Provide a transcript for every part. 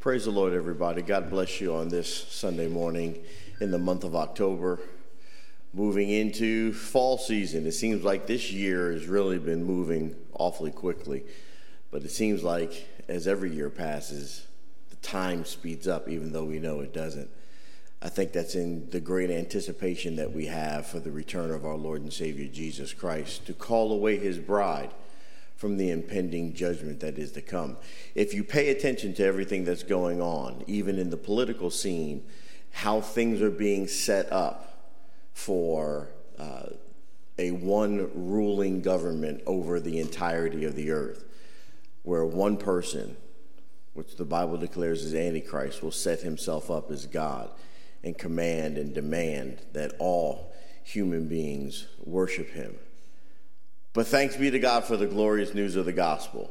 Praise the Lord, everybody. God bless you on this Sunday morning in the month of October. Moving into fall season. It seems like this year has really been moving awfully quickly. But it seems like as every year passes, the time speeds up, even though we know it doesn't. I think that's in the great anticipation that we have for the return of our Lord and Savior Jesus Christ to call away his bride from the impending judgment that is to come. If you pay attention to everything that's going on, even in the political scene, how things are being set up for uh, a one ruling government over the entirety of the earth, where one person, which the Bible declares is Antichrist, will set himself up as God and command and demand that all human beings worship him. But thanks be to God for the glorious news of the gospel.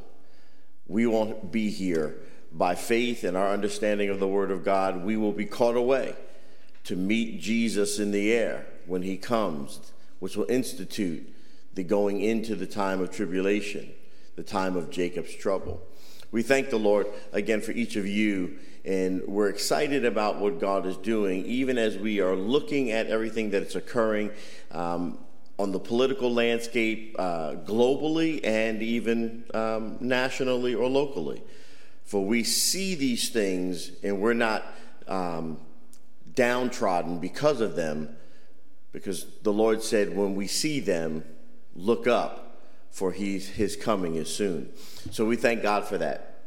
We won't be here by faith and our understanding of the Word of God. We will be caught away to meet Jesus in the air when He comes, which will institute the going into the time of tribulation, the time of Jacob's trouble. We thank the Lord again for each of you, and we're excited about what God is doing, even as we are looking at everything that's occurring. Um, on the political landscape uh, globally and even um, nationally or locally. For we see these things and we're not um, downtrodden because of them, because the Lord said, when we see them, look up, for he's, his coming is soon. So we thank God for that.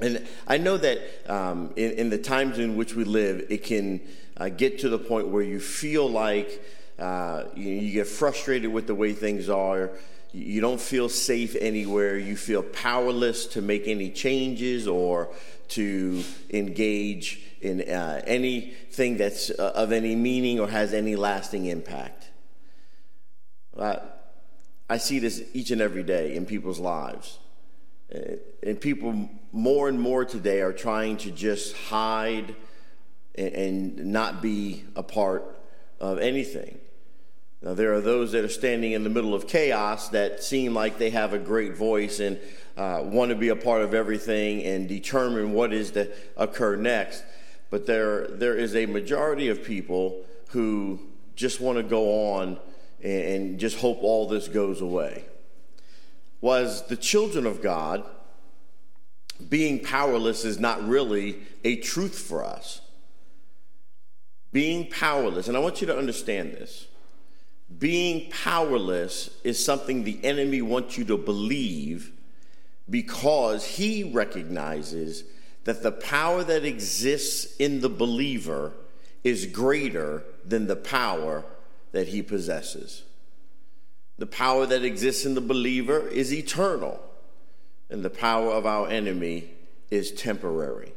And I know that um, in, in, the times in which we live, it can uh, get to the point where you feel like uh, you, you get frustrated with the way things are. You don't feel safe anywhere. You feel powerless to make any changes or to engage in uh, anything that's uh, of any meaning or has any lasting impact. Uh, I see this each and every day in people's lives. Uh, and people more and more today are trying to just hide and, and not be a part of anything. Now, there are those that are standing in the middle of chaos that seem like they have a great voice and uh, want to be a part of everything and determine what is to occur next. But there, there is a majority of people who just want to go on and, and just hope all this goes away. Was the children of God being powerless is not really a truth for us. Being powerless, and I want you to understand this being powerless is something the enemy wants you to believe because he recognizes that the power that exists in the believer is greater than the power that he possesses. The power that exists in the believer is eternal, and the power of our enemy is temporary.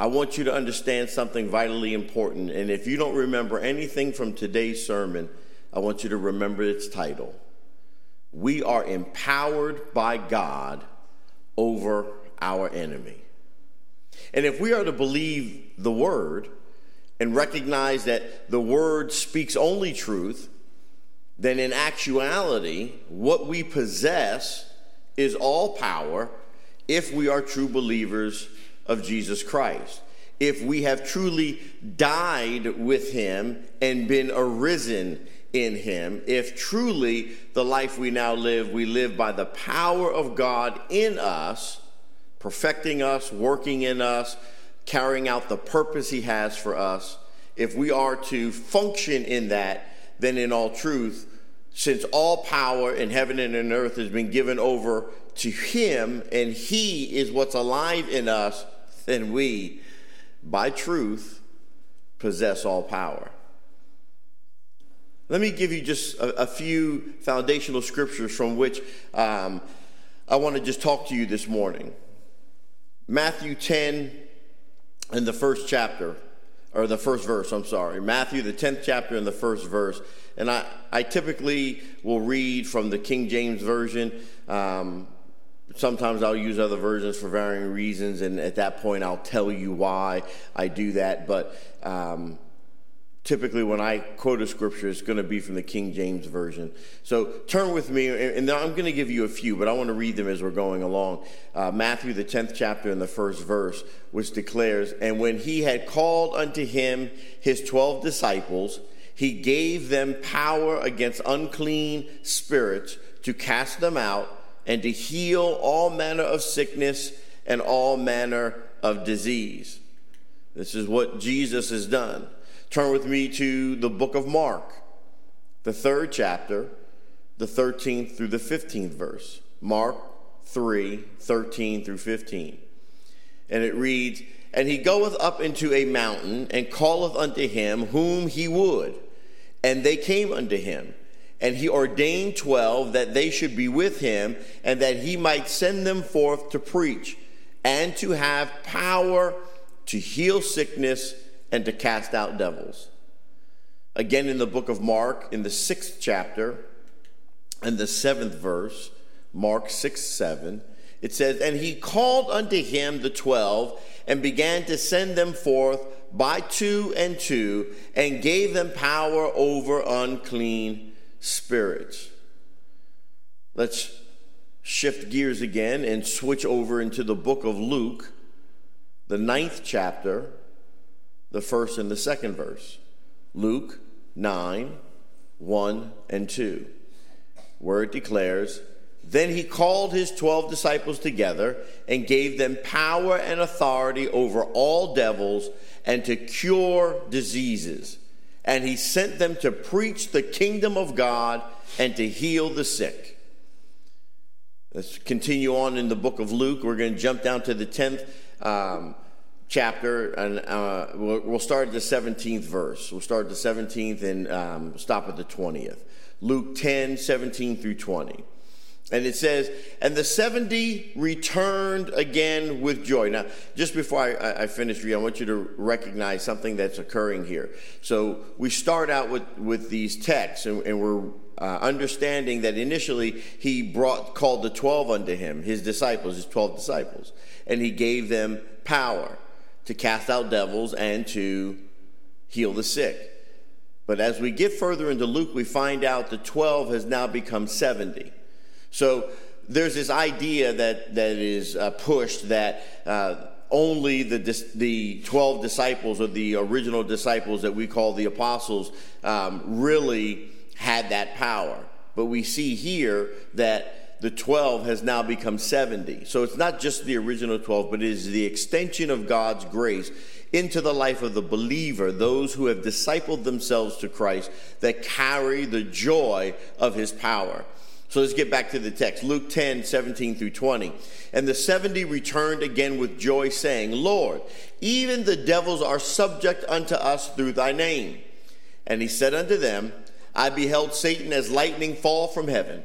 I want you to understand something vitally important, and if you don't remember anything from today's sermon, I want you to remember its title. We are empowered by God over our enemy. And if we are to believe the word and recognize that the word speaks only truth, then in actuality, what we possess is all power if we are true believers of Jesus Christ. If we have truly died with him and been arisen in him, if truly the life we now live, we live by the power of God in us, perfecting us, working in us, carrying out the purpose he has for us, if we are to function in that, then in all truth, since all power in heaven and in earth has been given over to him, and he is what's alive in us, then we, by truth, possess all power. Let me give you just a, a few foundational scriptures from which um, I want to just talk to you this morning. Matthew 10 in the first chapter, or the first verse, I'm sorry. Matthew, the 10th chapter, in the first verse. And I, I typically will read from the King James Version. Um, sometimes I'll use other versions for varying reasons, and at that point, I'll tell you why I do that. But um, typically when I quote a scripture, it's going to be from the King James Version. So turn with me, and I'm going to give you a few, but I want to read them as we're going along. Uh, Matthew, the 10th chapter, and the first verse, which declares, And when he had called unto him his 12 disciples, he gave them power against unclean spirits to cast them out and to heal all manner of sickness and all manner of disease. This is what Jesus has done. Turn with me to the book of Mark, the third chapter, the 13th through the 15th verse. Mark 3 13 through 15. And it reads, And he goeth up into a mountain, and calleth unto him whom he would. And they came unto him. And he ordained twelve that they should be with him, and that he might send them forth to preach, and to have power to heal sickness and to cast out devils. Again, in the book of Mark, in the sixth chapter and the seventh verse, Mark 6 7, it says, And he called unto him the twelve and began to send them forth by two and two and gave them power over unclean spirits. Let's shift gears again and switch over into the book of Luke, the ninth chapter the first and the second verse. Luke 9, 1 and 2, where it declares, Then he called his twelve disciples together and gave them power and authority over all devils and to cure diseases. And he sent them to preach the kingdom of God and to heal the sick. Let's continue on in the book of Luke. We're going to jump down to the 10th. Um, chapter, and uh, we'll, we'll, start at the 17th verse. We'll start at the 17th and um, stop at the 20th. Luke 10, 17 through 20. And it says, And the 70 returned again with joy. Now, just before I, I finish reading, I want you to recognize something that's occurring here. So we start out with, with these texts, and, and we're uh, understanding that initially he brought called the 12 unto him, his disciples, his 12 disciples, and he gave them power to cast out devils and to heal the sick. But as we get further into Luke, we find out the 12 has now become 70. So there's this idea that, that is uh, pushed that uh, only the, the 12 disciples or the original disciples that we call the apostles um, really had that power. But we see here that the 12 has now become 70. So it's not just the original 12, but it is the extension of God's grace into the life of the believer, those who have discipled themselves to Christ, that carry the joy of his power. So let's get back to the text Luke 10, 17 through 20. And the 70 returned again with joy, saying, Lord, even the devils are subject unto us through thy name. And he said unto them, I beheld Satan as lightning fall from heaven.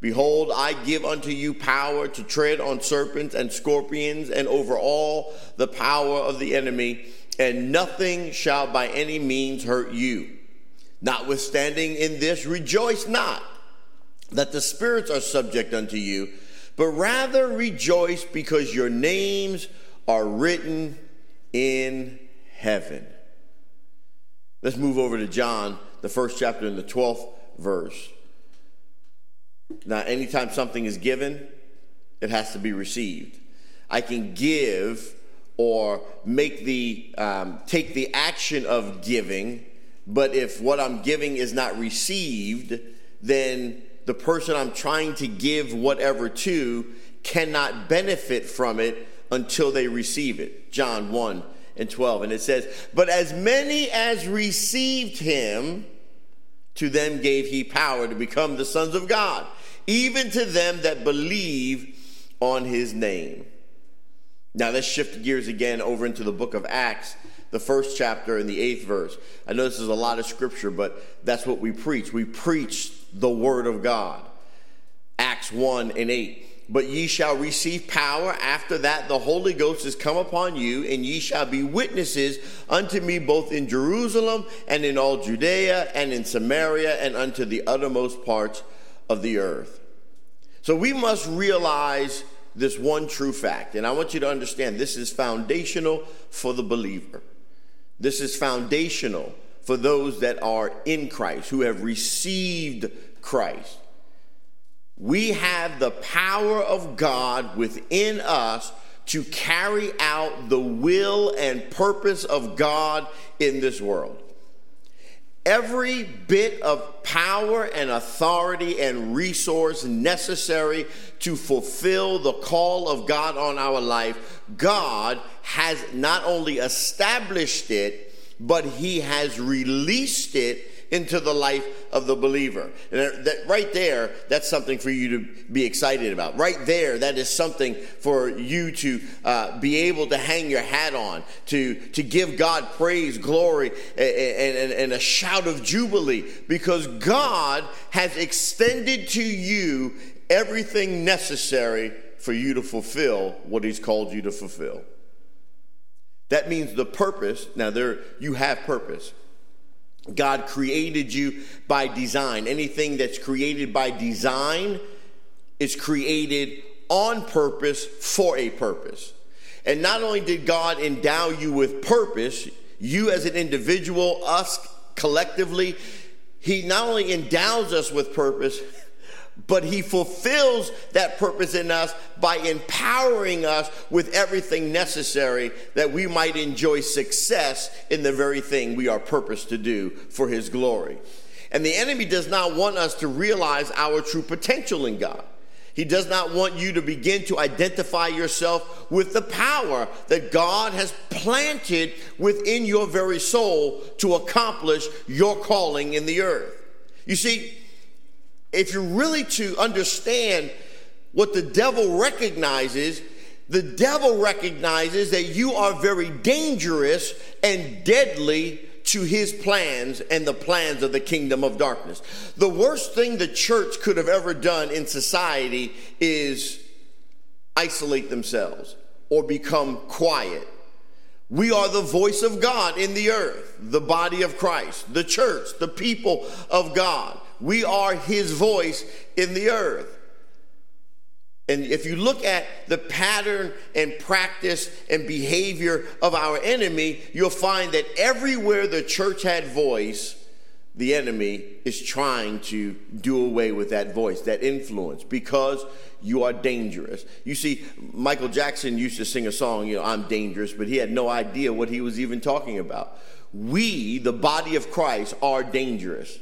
Behold, I give unto you power to tread on serpents and scorpions and over all the power of the enemy, and nothing shall by any means hurt you. Notwithstanding in this, rejoice not that the spirits are subject unto you, but rather rejoice because your names are written in heaven. Let's move over to John, the first chapter in the 12th verse. Now, anytime something is given, it has to be received. I can give or make the um, take the action of giving, but if what I'm giving is not received, then the person I'm trying to give whatever to cannot benefit from it until they receive it. John 1 and 12. And it says, But as many as received him, to them gave he power to become the sons of God even to them that believe on his name. Now let's shift gears again over into the book of Acts, the first chapter and the eighth verse. I know this is a lot of scripture, but that's what we preach. We preach the word of God. Acts 1 and 8. But ye shall receive power after that the Holy Ghost is come upon you, and ye shall be witnesses unto me both in Jerusalem and in all Judea and in Samaria and unto the uttermost parts of the earth. So we must realize this one true fact, and I want you to understand this is foundational for the believer. This is foundational for those that are in Christ, who have received Christ. We have the power of God within us to carry out the will and purpose of God in this world. Every bit of power and authority and resource necessary to fulfill the call of God on our life, God has not only established it, but He has released it into the life of the believer. And that, right there, that's something for you to be excited about. Right there, that is something for you to uh, be able to hang your hat on, to, to give God praise, glory, and, and, and a shout of jubilee, because God has extended to you everything necessary for you to fulfill what He's called you to fulfill. That means the purpose, now there you have purpose. God created you by design. Anything that's created by design is created on purpose for a purpose. And not only did God endow you with purpose, you as an individual, us collectively, He not only endows us with purpose, but he fulfills that purpose in us by empowering us with everything necessary that we might enjoy success in the very thing we are purposed to do for his glory. And the enemy does not want us to realize our true potential in God. He does not want you to begin to identify yourself with the power that God has planted within your very soul to accomplish your calling in the earth. You see, if you're really to understand what the devil recognizes, the devil recognizes that you are very dangerous and deadly to his plans and the plans of the kingdom of darkness. The worst thing the church could have ever done in society is isolate themselves or become quiet. We are the voice of God in the earth, the body of Christ, the church, the people of God. We are his voice in the earth. And if you look at the pattern and practice and behavior of our enemy, you'll find that everywhere the church had voice, the enemy is trying to do away with that voice, that influence, because you are dangerous. You see, Michael Jackson used to sing a song, you know, I'm dangerous, but he had no idea what he was even talking about. We, the body of Christ, are dangerous.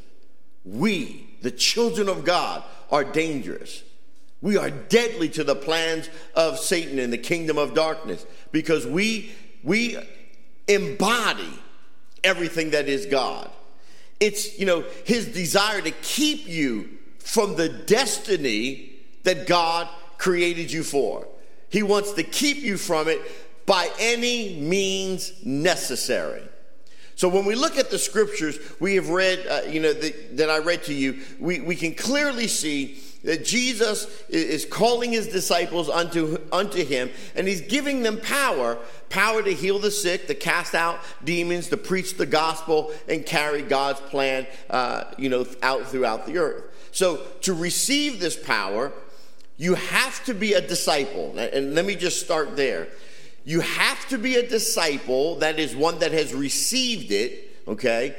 We, the children of God, are dangerous. We are deadly to the plans of Satan in the kingdom of darkness because we, we embody everything that is God. It's, you know, his desire to keep you from the destiny that God created you for. He wants to keep you from it by any means necessary. So when we look at the scriptures we have read, uh, you know, the, that I read to you, we, we can clearly see that Jesus is calling his disciples unto, unto him, and he's giving them power power to heal the sick, to cast out demons, to preach the gospel, and carry God's plan, uh, you know, out throughout the earth. So to receive this power, you have to be a disciple. And let me just start there. You have to be a disciple, that is one that has received it, okay?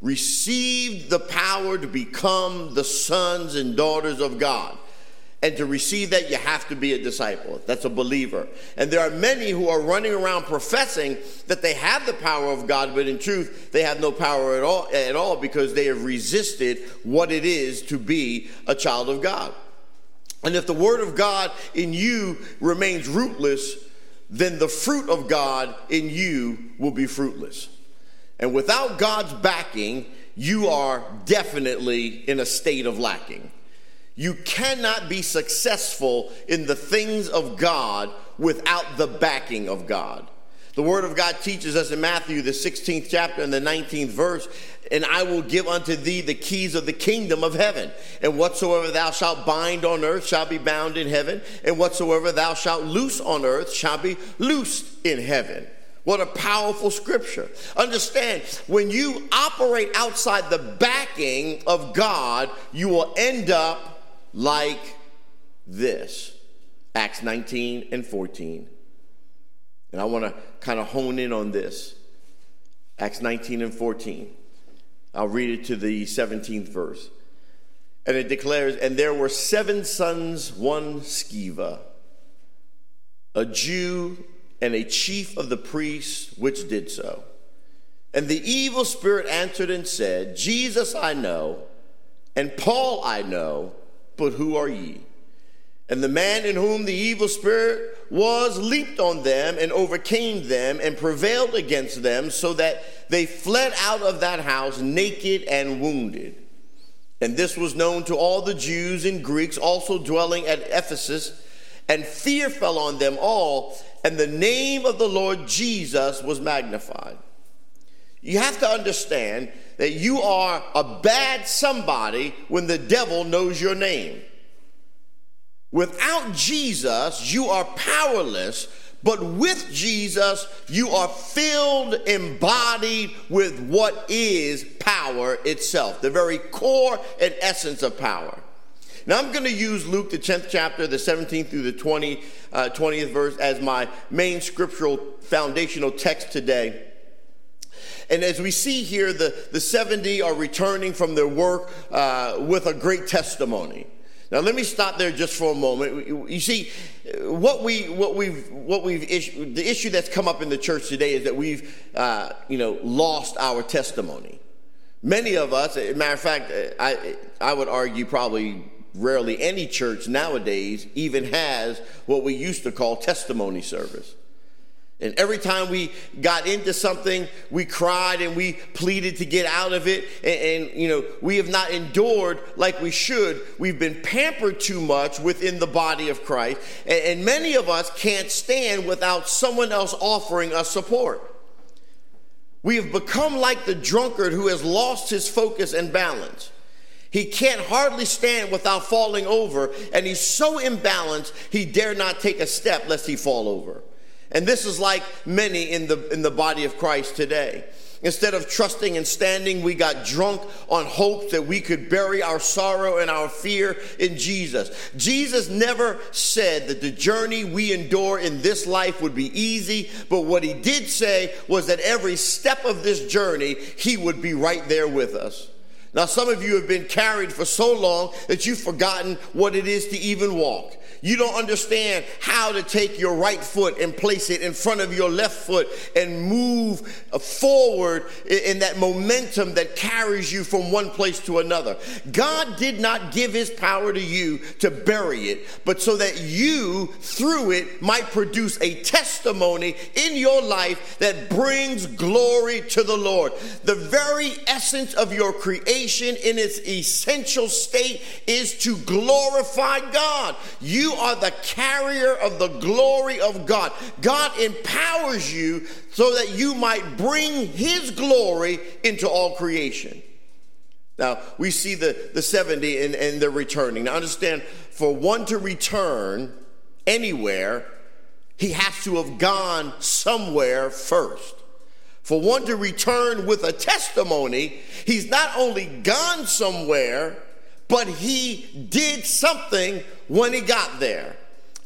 Received the power to become the sons and daughters of God. And to receive that, you have to be a disciple. That's a believer. And there are many who are running around professing that they have the power of God, but in truth, they have no power at all, at all because they have resisted what it is to be a child of God. And if the word of God in you remains rootless, then the fruit of God in you will be fruitless. And without God's backing, you are definitely in a state of lacking. You cannot be successful in the things of God without the backing of God. The Word of God teaches us in Matthew, the 16th chapter and the 19th verse, and I will give unto thee the keys of the kingdom of heaven. And whatsoever thou shalt bind on earth shall be bound in heaven, and whatsoever thou shalt loose on earth shall be loosed in heaven. What a powerful scripture. Understand, when you operate outside the backing of God, you will end up like this Acts 19 and 14. And I want to kind of hone in on this. Acts 19 and 14. I'll read it to the 17th verse. And it declares, And there were seven sons, one Sceva, a Jew and a chief of the priests, which did so. And the evil spirit answered and said, Jesus I know, and Paul I know, but who are ye? And the man in whom the evil spirit was leaped on them and overcame them and prevailed against them, so that they fled out of that house naked and wounded. And this was known to all the Jews and Greeks also dwelling at Ephesus, and fear fell on them all, and the name of the Lord Jesus was magnified. You have to understand that you are a bad somebody when the devil knows your name. Without Jesus, you are powerless, but with Jesus, you are filled, embodied with what is power itself, the very core and essence of power. Now, I'm going to use Luke, the 10th chapter, the 17th through the 20, uh, 20th verse, as my main scriptural foundational text today. And as we see here, the, the 70 are returning from their work uh, with a great testimony. Now, let me stop there just for a moment. You see, what we what we've what we've the issue that's come up in the church today is that we've uh, you know lost our testimony. Many of us, matter of fact, I I would argue probably rarely any church nowadays even has what we used to call testimony service. And every time we got into something, we cried and we pleaded to get out of it. And, and, you know, we have not endured like we should. We've been pampered too much within the body of Christ. And, and many of us can't stand without someone else offering us support. We have become like the drunkard who has lost his focus and balance. He can't hardly stand without falling over, and he's so imbalanced, he dare not take a step lest he fall over. And this is like many in the, in the body of Christ today. Instead of trusting and standing, we got drunk on hope that we could bury our sorrow and our fear in Jesus. Jesus never said that the journey we endure in this life would be easy, but what he did say was that every step of this journey, he would be right there with us. Now, some of you have been carried for so long that you've forgotten what it is to even walk. You don't understand how to take your right foot and place it in front of your left foot and move uh, forward in that momentum that carries you from one place to another. God did not give his power to you to bury it, but so that you, through it, might produce a testimony in your life that brings glory to the Lord. The very essence of your creation in its essential state is to glorify God. Are the carrier of the glory of God. God empowers you so that you might bring His glory into all creation. Now, we see the, the 70 and, and they're returning. Now, understand, for one to return anywhere, he has to have gone somewhere first. For one to return with a testimony, he's not only gone somewhere, but he did something when he got there.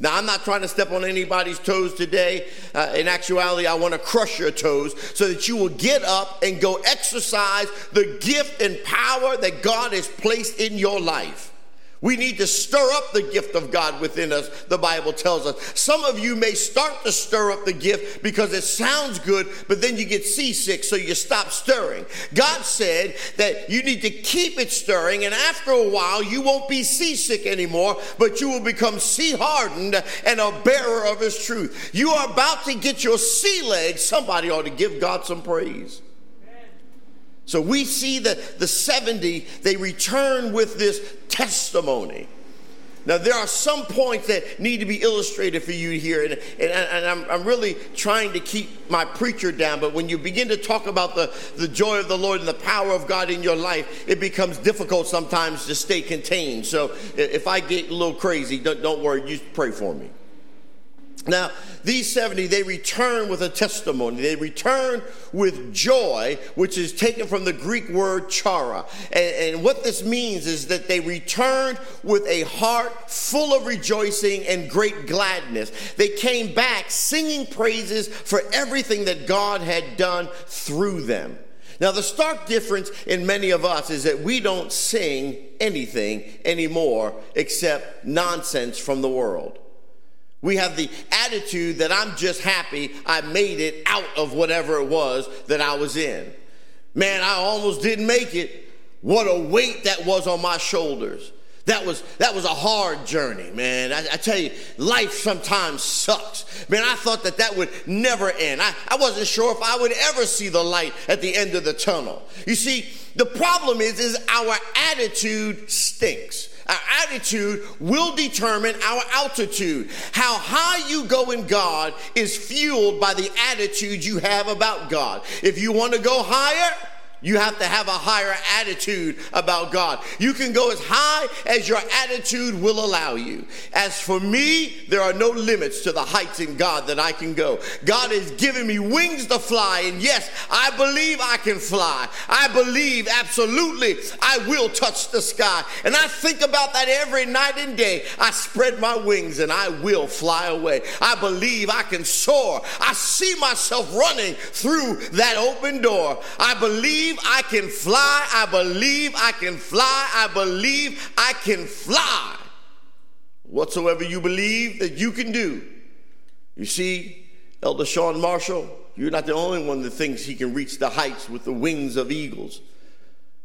Now, I'm not trying to step on anybody's toes today. Uh, in actuality, I want to crush your toes so that you will get up and go exercise the gift and power that God has placed in your life. We need to stir up the gift of God within us, the Bible tells us. Some of you may start to stir up the gift because it sounds good, but then you get seasick, so you stop stirring. God said that you need to keep it stirring, and after a while, you won't be seasick anymore, but you will become sea hardened and a bearer of His truth. You are about to get your sea legs. Somebody ought to give God some praise. So we see that the 70, they return with this testimony. Now, there are some points that need to be illustrated for you here, and, and, and I'm, I'm, really trying to keep my preacher down. But when you begin to talk about the, the joy of the Lord and the power of God in your life, it becomes difficult sometimes to stay contained. So if I get a little crazy, don't, don't worry, you pray for me. Now, these 70, they return with a testimony. They return with joy, which is taken from the Greek word chara. And, and, what this means is that they returned with a heart full of rejoicing and great gladness. They came back singing praises for everything that God had done through them. Now, the stark difference in many of us is that we don't sing anything anymore except nonsense from the world. We have the attitude that I'm just happy I made it out of whatever it was that I was in. Man, I almost didn't make it. What a weight that was on my shoulders. That was that was a hard journey, man. I, I, tell you, life sometimes sucks. Man, I thought that that would never end. I, I wasn't sure if I would ever see the light at the end of the tunnel. You see, the problem is, is our attitude stinks. Our attitude will determine our altitude. How high you go in God is fueled by the attitude you have about God. If you want to go higher, you have to have a higher attitude about God. You can go as high as your attitude will allow you. As for me, there are no limits to the heights in God that I can go. God has given me wings to fly, and yes, I believe I can fly. I believe absolutely I will touch the sky. And I think about that every night and day. I spread my wings and I will fly away. I believe I can soar. I see myself running through that open door. I believe believe I can fly. I believe I can fly. I believe I can fly. Whatsoever you believe that you can do. You see, Elder Sean Marshall, you're not the only one that thinks he can reach the heights with the wings of eagles.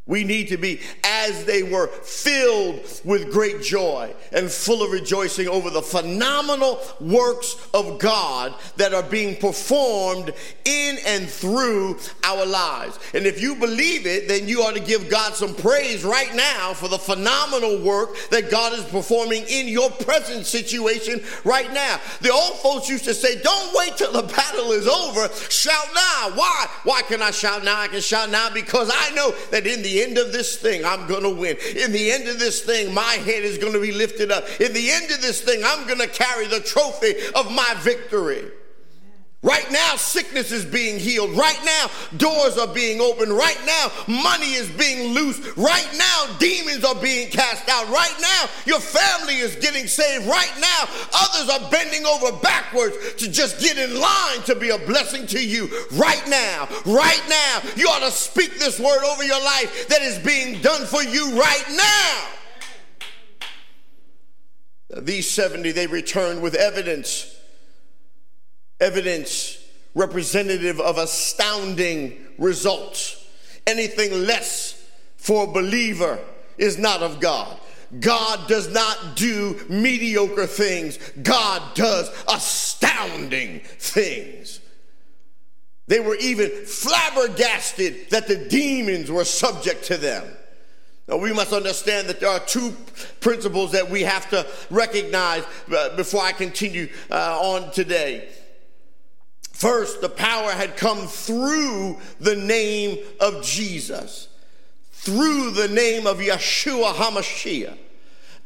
We need to be as they were filled with great joy and full of rejoicing over the phenomenal works of God that are being performed in and through our lives. And if you believe it, then you ought to give God some praise right now for the phenomenal work that God is performing in your present situation right now. The old folks used to say, Don't wait till the battle is over, shout now. Why? Why can I shout now? I can shout now because I know that in the end of this thing, I'm going to win. In the end of this thing, my head is going to be lifted up. In the end of this thing, I'm going to carry the trophy of my victory. Right now, sickness is being healed. Right now, doors are being opened. Right now, money is being loosed. Right now, demons are being cast out. Right now, your family is getting saved. Right now, others are bending over backwards to just get in line to be a blessing to you. Right now, right now, you ought to speak this word over your life that is being done for you right now. These 70, they returned with evidence evidence representative of astounding results. Anything less for a believer is not of God. God does not do mediocre things, God does astounding things. They were even flabbergasted that the demons were subject to them. Now, we must understand that there are two principles that we have to recognize uh, before I continue uh, on today. First, the power had come through the name of Jesus, through the name of Yeshua HaMashiach.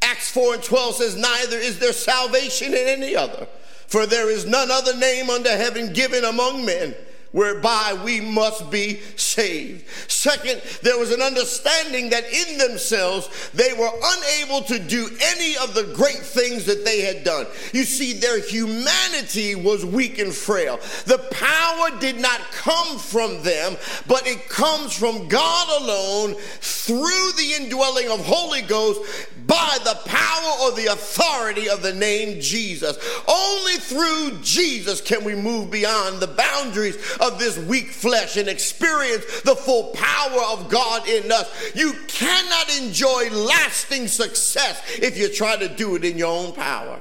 Acts 4 and 12 says, Neither is there salvation in any other, for there is none other name under heaven given among men whereby we must be saved. Second, there was an understanding that in themselves they were unable to do any of the great things that they had done. You see, their humanity was weak and frail. The power did not come from them, but it comes from God alone through the indwelling of Holy Ghost by the power or the authority of the name Jesus. Only through Jesus can we move beyond the boundaries of this weak flesh and experience the full power of God in us. You cannot enjoy lasting success if you try to do it in your own power.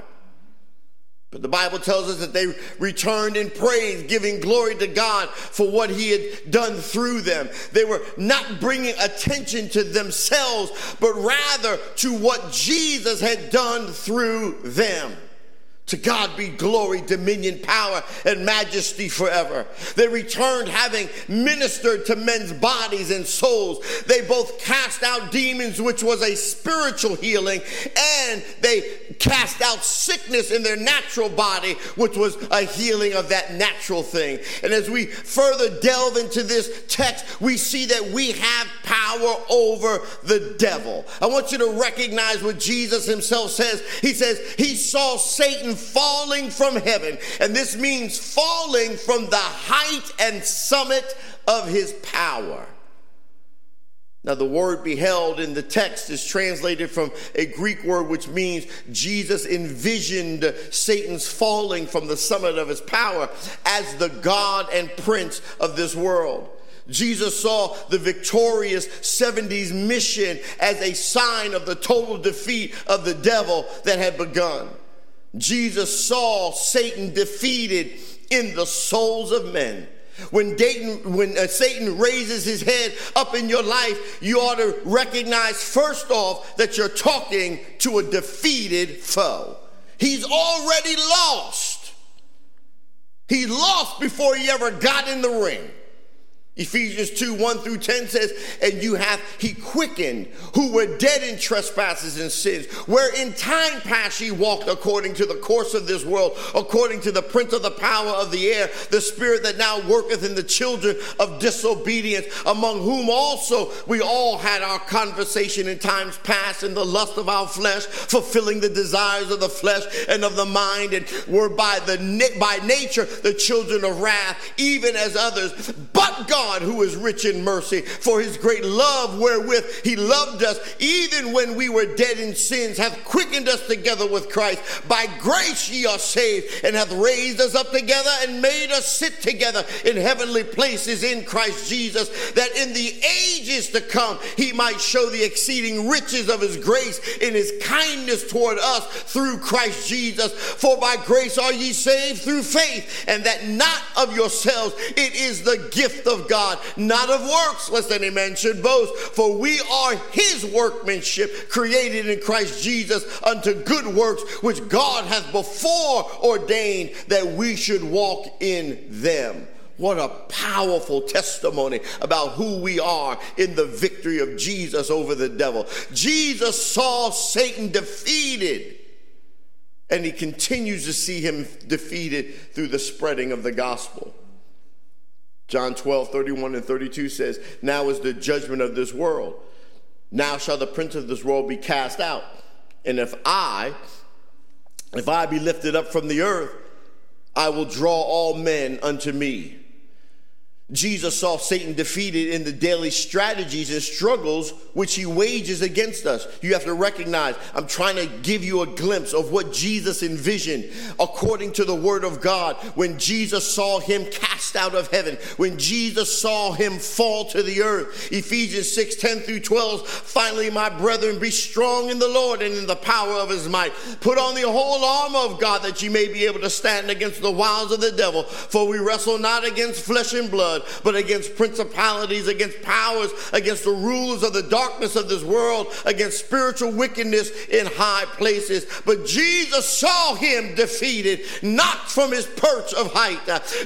But the Bible tells us that they returned in praise, giving glory to God for what He had done through them. They were not bringing attention to themselves, but rather to what Jesus had done through them. To God be glory, dominion, power, and majesty forever. They returned having ministered to men's bodies and souls. They both cast out demons, which was a spiritual healing, and they cast out sickness in their natural body, which was a healing of that natural thing. And as we further delve into this text, we see that we have power over the devil. I want you to recognize what Jesus himself says. He says, He saw Satan falling from heaven. And this means falling from the height and summit of his power. Now, the word beheld in the text is translated from a Greek word which means Jesus envisioned Satan's falling from the summit of his power as the God and prince of this world. Jesus saw the victorious 70s mission as a sign of the total defeat of the devil that had begun. Jesus saw Satan defeated in the souls of men. When, Dayton, when uh, Satan raises his head up in your life, you ought to recognize first off that you're talking to a defeated foe. He's already lost. He lost before he ever got in the ring. Ephesians 2 1 through 10 says, And you have he quickened who were dead in trespasses and sins, where in time past ye walked according to the course of this world, according to the prince of the power of the air, the spirit that now worketh in the children of disobedience, among whom also we all had our conversation in times past in the lust of our flesh, fulfilling the desires of the flesh and of the mind, and were by the by nature the children of wrath, even as others. But God God who is rich in mercy, for his great love wherewith he loved us, even when we were dead in sins, hath quickened us together with Christ. By grace ye are saved, and hath raised us up together and made us sit together in heavenly places in Christ Jesus, that in the ages to come he might show the exceeding riches of his grace in his kindness toward us through Christ Jesus. For by grace are ye saved through faith, and that not of yourselves, it is the gift of God God, not of works, lest any man should boast. For we are his workmanship, created in Christ Jesus unto good works, which God hath before ordained that we should walk in them. What a powerful testimony about who we are in the victory of Jesus over the devil. Jesus saw Satan defeated, and he continues to see him defeated through the spreading of the gospel. John 12, 31 and 32 says, Now is the judgment of this world. Now shall the prince of this world be cast out. And if I, if I be lifted up from the earth, I will draw all men unto me. Jesus saw Satan defeated in the daily strategies and struggles which he wages against us. You have to recognize, I'm trying to give you a glimpse of what Jesus envisioned according to the word of God when Jesus saw him cast out of heaven, when Jesus saw him fall to the earth. Ephesians 6 10 through 12. Finally, my brethren, be strong in the Lord and in the power of his might. Put on the whole armor of God that you may be able to stand against the wiles of the devil. For we wrestle not against flesh and blood blood, but against principalities, against powers, against the rulers of the darkness of this world, against spiritual wickedness in high places. But Jesus saw him defeated, not from his perch of height.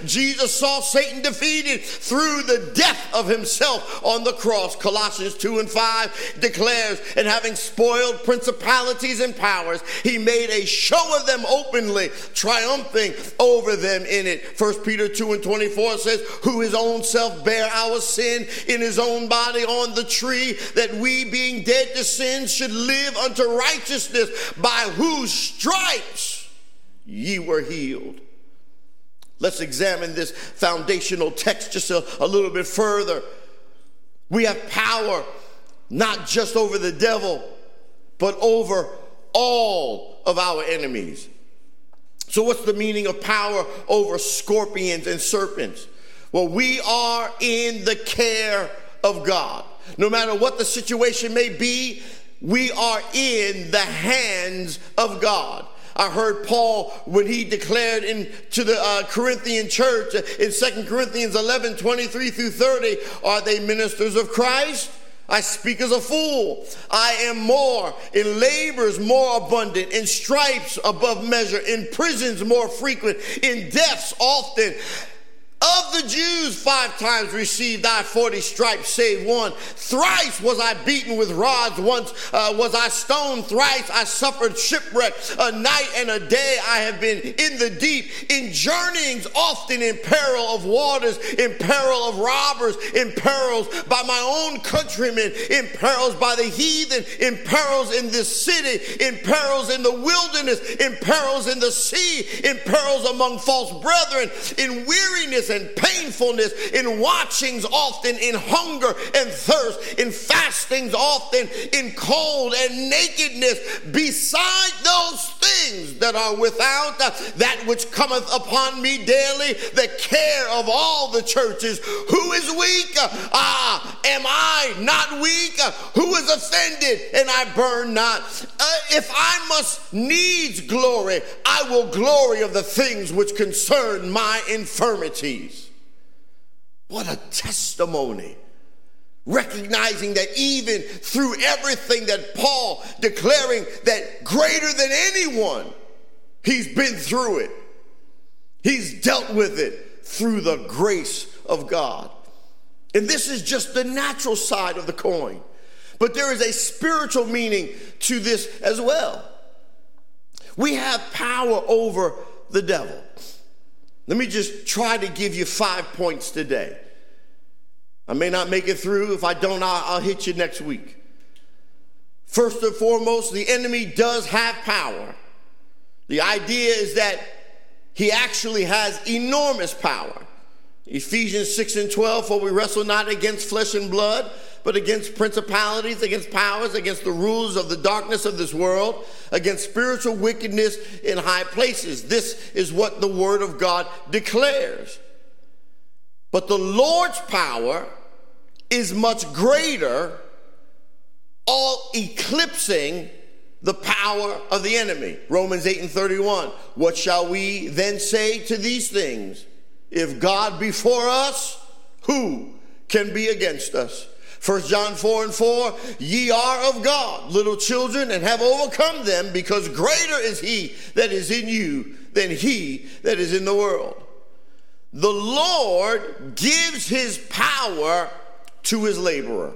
Jesus saw Satan defeated through the death of himself on the cross. Colossians 2 and 5 declares, and having spoiled principalities and powers, he made a show of them openly, triumphing over them in it. 1 Peter 2 and 24 says, who is own self bear our sin in his own body on the tree, that we, being dead to sin, should live unto righteousness, by whose stripes ye were healed. Let's examine this foundational text just a, a little bit further. We have power not just over the devil, but over all of our enemies. So, what's the meaning of power over scorpions and serpents? Well, we are in the care of God. No matter what the situation may be, we are in the hands of God. I heard Paul when he declared in to the uh, Corinthian church in Second Corinthians 11 23 through 30 Are they ministers of Christ? I speak as a fool. I am more, in labors more abundant, in stripes above measure, in prisons more frequent, in deaths often. Of the Jews, five times received I forty stripes, save one. Thrice was I beaten with rods. Once uh, was I stoned. Thrice I suffered shipwreck. A night and a day I have been in the deep, in journeyings, often in peril of waters, in peril of robbers, in perils by my own countrymen, in perils by the heathen, in perils in this city, in perils in the wilderness, in perils in the sea, in perils among false brethren, in weariness and painfulness, in watchings often, in hunger and thirst, in fastings often, in cold and nakedness, beside those things that are without, uh, that which cometh upon me daily, the care of all the churches. Who is weak? Ah, am I not weak? Who is offended and I burn not? Uh, if I must needs glory, I will glory of the things which concern my infirmities. What a testimony. Recognizing that even through everything that Paul declaring that greater than anyone, he's been through it. He's dealt with it through the grace of God. And this is just the natural side of the coin. But there is a spiritual meaning to this as well. We have power over the devil. Let me just try to give you five points today. I may not make it through. If I don't, I'll, hit you next week. First and foremost, the enemy does have power. The idea is that he actually has enormous power. Ephesians 6 and 12, for we wrestle not against flesh and blood, but against principalities, against powers, against the rulers of the darkness of this world, against spiritual wickedness in high places. This is what the Word of God declares. But the Lord's power is much greater, all eclipsing the power of the enemy. Romans 8 and 31. What shall we then say to these things? If God be for us, who can be against us? 1 John 4 and 4, ye are of God, little children, and have overcome them, because greater is he that is in you than he that is in the world. The Lord gives his power to his laborer.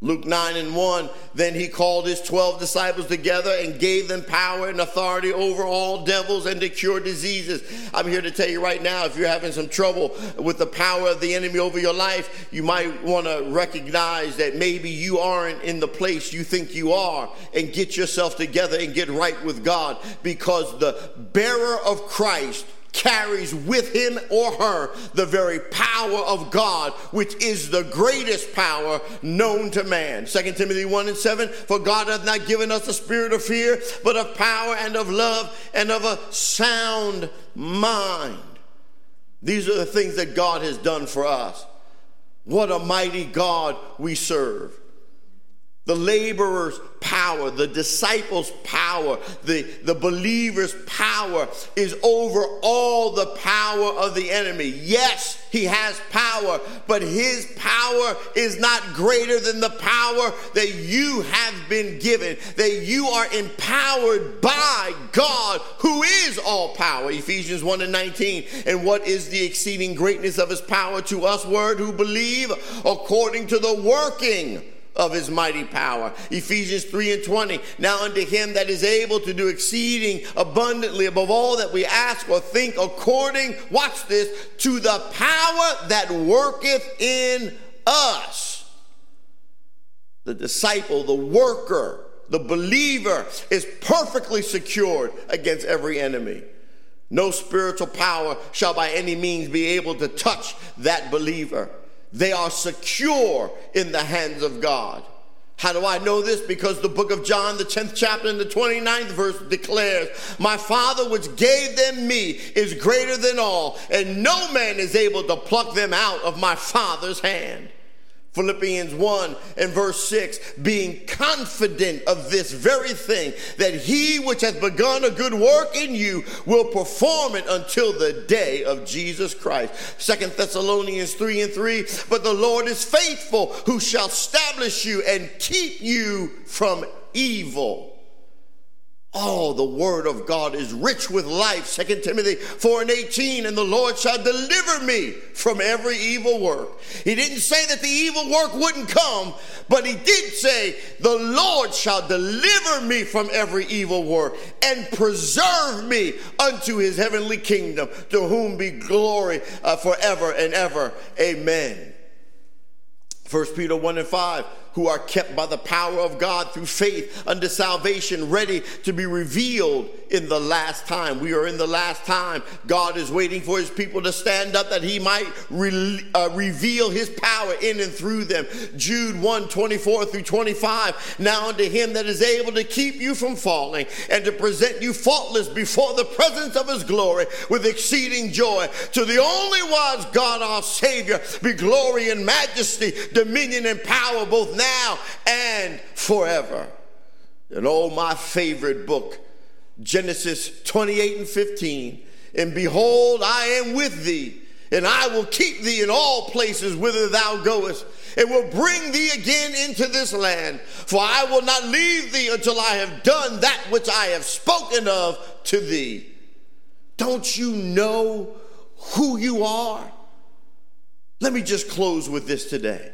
Luke 9 and 1, then he called his 12 disciples together and gave them power and authority over all devils and to cure diseases. I'm here to tell you right now if you're having some trouble with the power of the enemy over your life, you might want to recognize that maybe you aren't in the place you think you are and get yourself together and get right with God because the bearer of Christ carries with him or her the very power of God, which is the greatest power known to man. 2 Timothy 1 and 7 For God hath not given us a spirit of fear, but of power and of love and of a sound mind. These are the things that God has done for us. What a mighty God we serve the laborer's power, the disciples' power, the, the believer's power is over all the power of the enemy. Yes, he has power, but his power is not greater than the power that you have been given, that you are empowered by God, who is all power. Ephesians 1 and 19. And what is the exceeding greatness of his power to us, word, who believe according to the working of his mighty power. Ephesians 3 and 20. Now unto him that is able to do exceeding abundantly above all that we ask or think according, watch this, to the power that worketh in us. The disciple, the worker, the believer is perfectly secured against every enemy. No spiritual power shall by any means be able to touch that believer. They are secure in the hands of God. How do I know this? Because the book of John, the 10th chapter and the 29th verse declares, My Father which gave them me is greater than all, and no man is able to pluck them out of my Father's hand. Philippians 1 and verse 6, being confident of this very thing, that he which hath begun a good work in you will perform it until the day of Jesus Christ. Second Thessalonians 3 and 3, but the Lord is faithful, who shall establish you and keep you from evil. Oh, the word of God is rich with life. 2 Timothy 4 and 18, and the Lord shall deliver me from every evil work. He didn't say that the evil work wouldn't come, but he did say, the Lord shall deliver me from every evil work and preserve me unto his heavenly kingdom, to whom be glory uh, forever and ever. Amen. 1 Peter 1 and 5 who are kept by the power of God through faith unto salvation, ready to be revealed in the last time. We are in the last time. God is waiting for his people to stand up that he might re- uh, reveal his power in and through them. Jude 1 24 through 25. Now unto him that is able to keep you from falling and to present you faultless before the presence of his glory with exceeding joy. To the only wise God our Savior be glory and majesty, dominion and power both now now and forever. And oh, my favorite book, Genesis 28 and 15. And behold, I am with thee, and I will keep thee in all places whither thou goest, and will bring thee again into this land. For I will not leave thee until I have done that which I have spoken of to thee. Don't you know who you are? Let me just close with this today.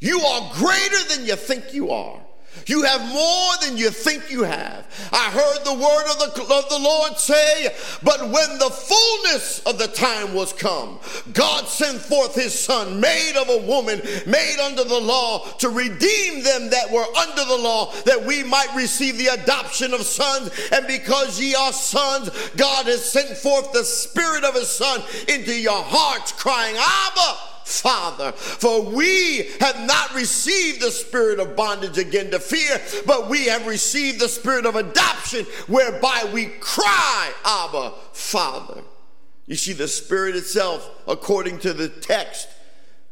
You are greater than you think you are. You have more than you think you have. I heard the word of the, of the Lord say, But when the fullness of the time was come, God sent forth his son, made of a woman, made under the law, to redeem them that were under the law, that we might receive the adoption of sons. And because ye are sons, God has sent forth the spirit of his son into your hearts, crying, Abba. Father. For we have not received the spirit of bondage again to fear, but we have received the spirit of adoption whereby we cry, Abba, Father. You see, the Spirit itself, according to the text,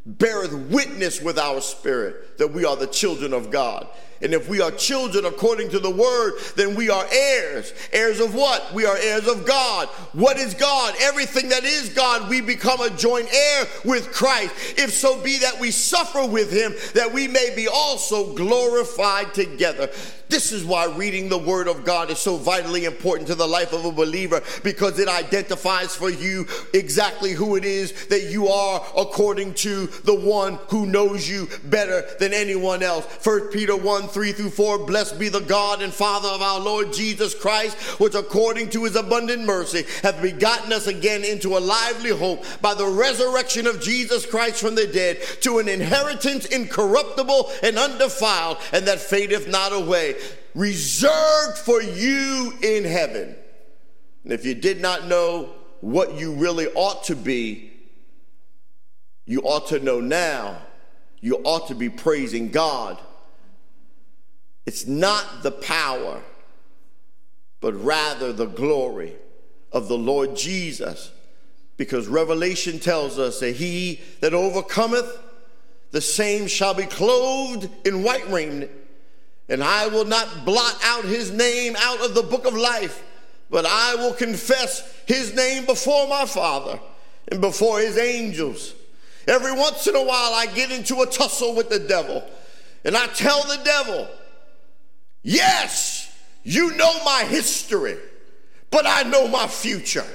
beareth witness with our spirit that we are the children of God. And if we are children according to the word, then we are heirs. Heirs of what? We are heirs of God. What is God? Everything that is God, we become a joint heir with Christ. If so be that we suffer with him, that we may be also glorified together. This is why reading the Word of God is so vitally important to the life of a believer because it identifies for you exactly who it is that you are according to the one who knows you better than anyone else. 1 Peter 1 3 through 4 Blessed be the God and Father of our Lord Jesus Christ, which according to his abundant mercy hath begotten us again into a lively hope by the resurrection of Jesus Christ from the dead to an inheritance incorruptible and undefiled, and that fadeth not away reserved for you in heaven. And if you did not know what you really ought to be, you ought to know now. You ought to be praising God. It's not the power, but rather the glory of the Lord Jesus. Because Revelation tells us that he that overcometh, the same shall be clothed in white raiment and I will not blot out his name out of the book of life, but I will confess his name before my Father and before his angels. Every once in a while, I get into a tussle with the devil, and I tell the devil, Yes, you know my history, but I know my future.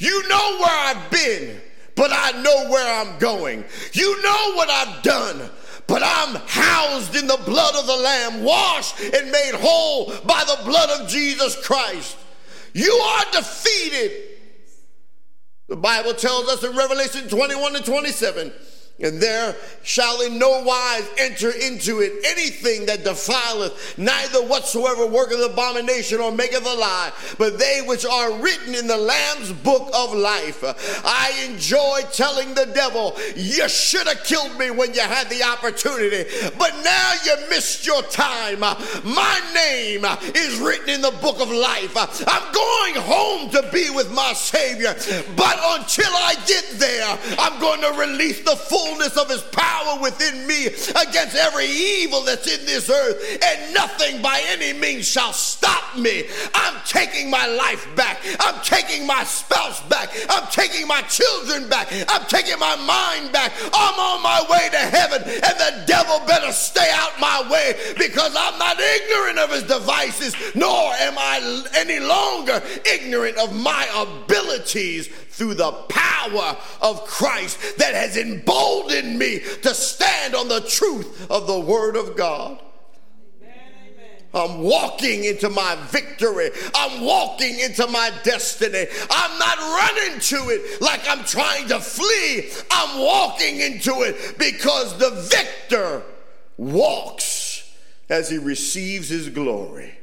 You know where I've been, but I know where I'm going. You know what I've done, but I'm housed in the blood of the Lamb, washed and made whole by the blood of Jesus Christ. You are defeated. The Bible tells us in Revelation 21 and 27 and there shall in no wise enter into it anything that defileth, neither whatsoever worketh abomination or maketh a lie, but they which are written in the Lamb's book of life. I enjoy telling the devil, You should have killed me when you had the opportunity, but now you missed your time. My name is written in the book of life. I'm going home to be with my Savior, but until I get there, I'm going to release the full fullness of his power within me against every evil that's in this earth, and nothing by any means shall stop me. I'm taking my life back. I'm taking my spouse back. I'm taking my children back. I'm taking my mind back. I'm on my way to heaven, and the devil better stay out my way because I'm not ignorant of his devices, nor am I any longer ignorant of my abilities through the power of Christ that has emboldened me to stand on the truth of the Word of God. I'm walking into my victory. I'm walking into my destiny. I'm not running to it like I'm trying to flee. I'm walking into it because the victor walks as he receives his glory.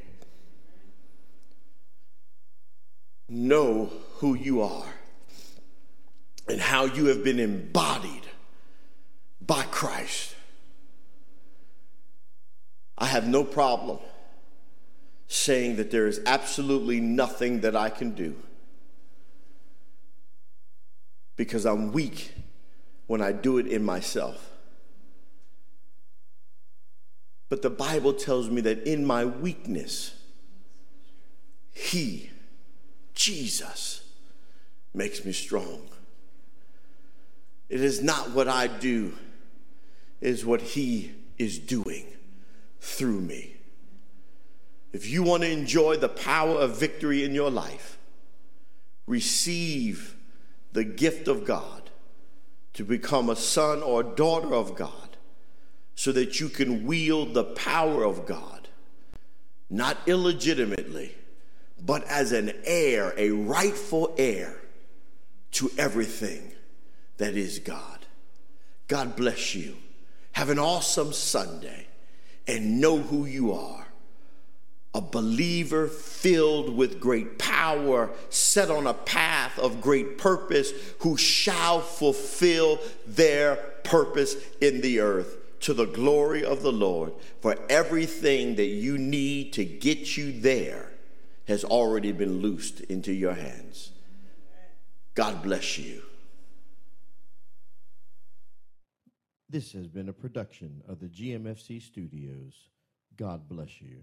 Know who you are and how you have been embodied by Christ. I have no problem saying that there is absolutely nothing that I can do because I'm weak when I do it in myself. But the Bible tells me that in my weakness, He, Jesus, makes me strong. It is not what I do, it is what He is doing through me. If you want to enjoy the power of victory in your life, receive the gift of God to become a son or daughter of God so that you can wield the power of God, not illegitimately, but as an heir, a rightful heir to everything that is God. God bless you. Have an awesome Sunday and know who you are a believer filled with great power, set on a path of great purpose, who shall fulfill their purpose in the earth to the glory of the Lord. For everything that you need to get you there has already been loosed into your hands. God bless you. This has been a production of the GMFC Studios. God bless you.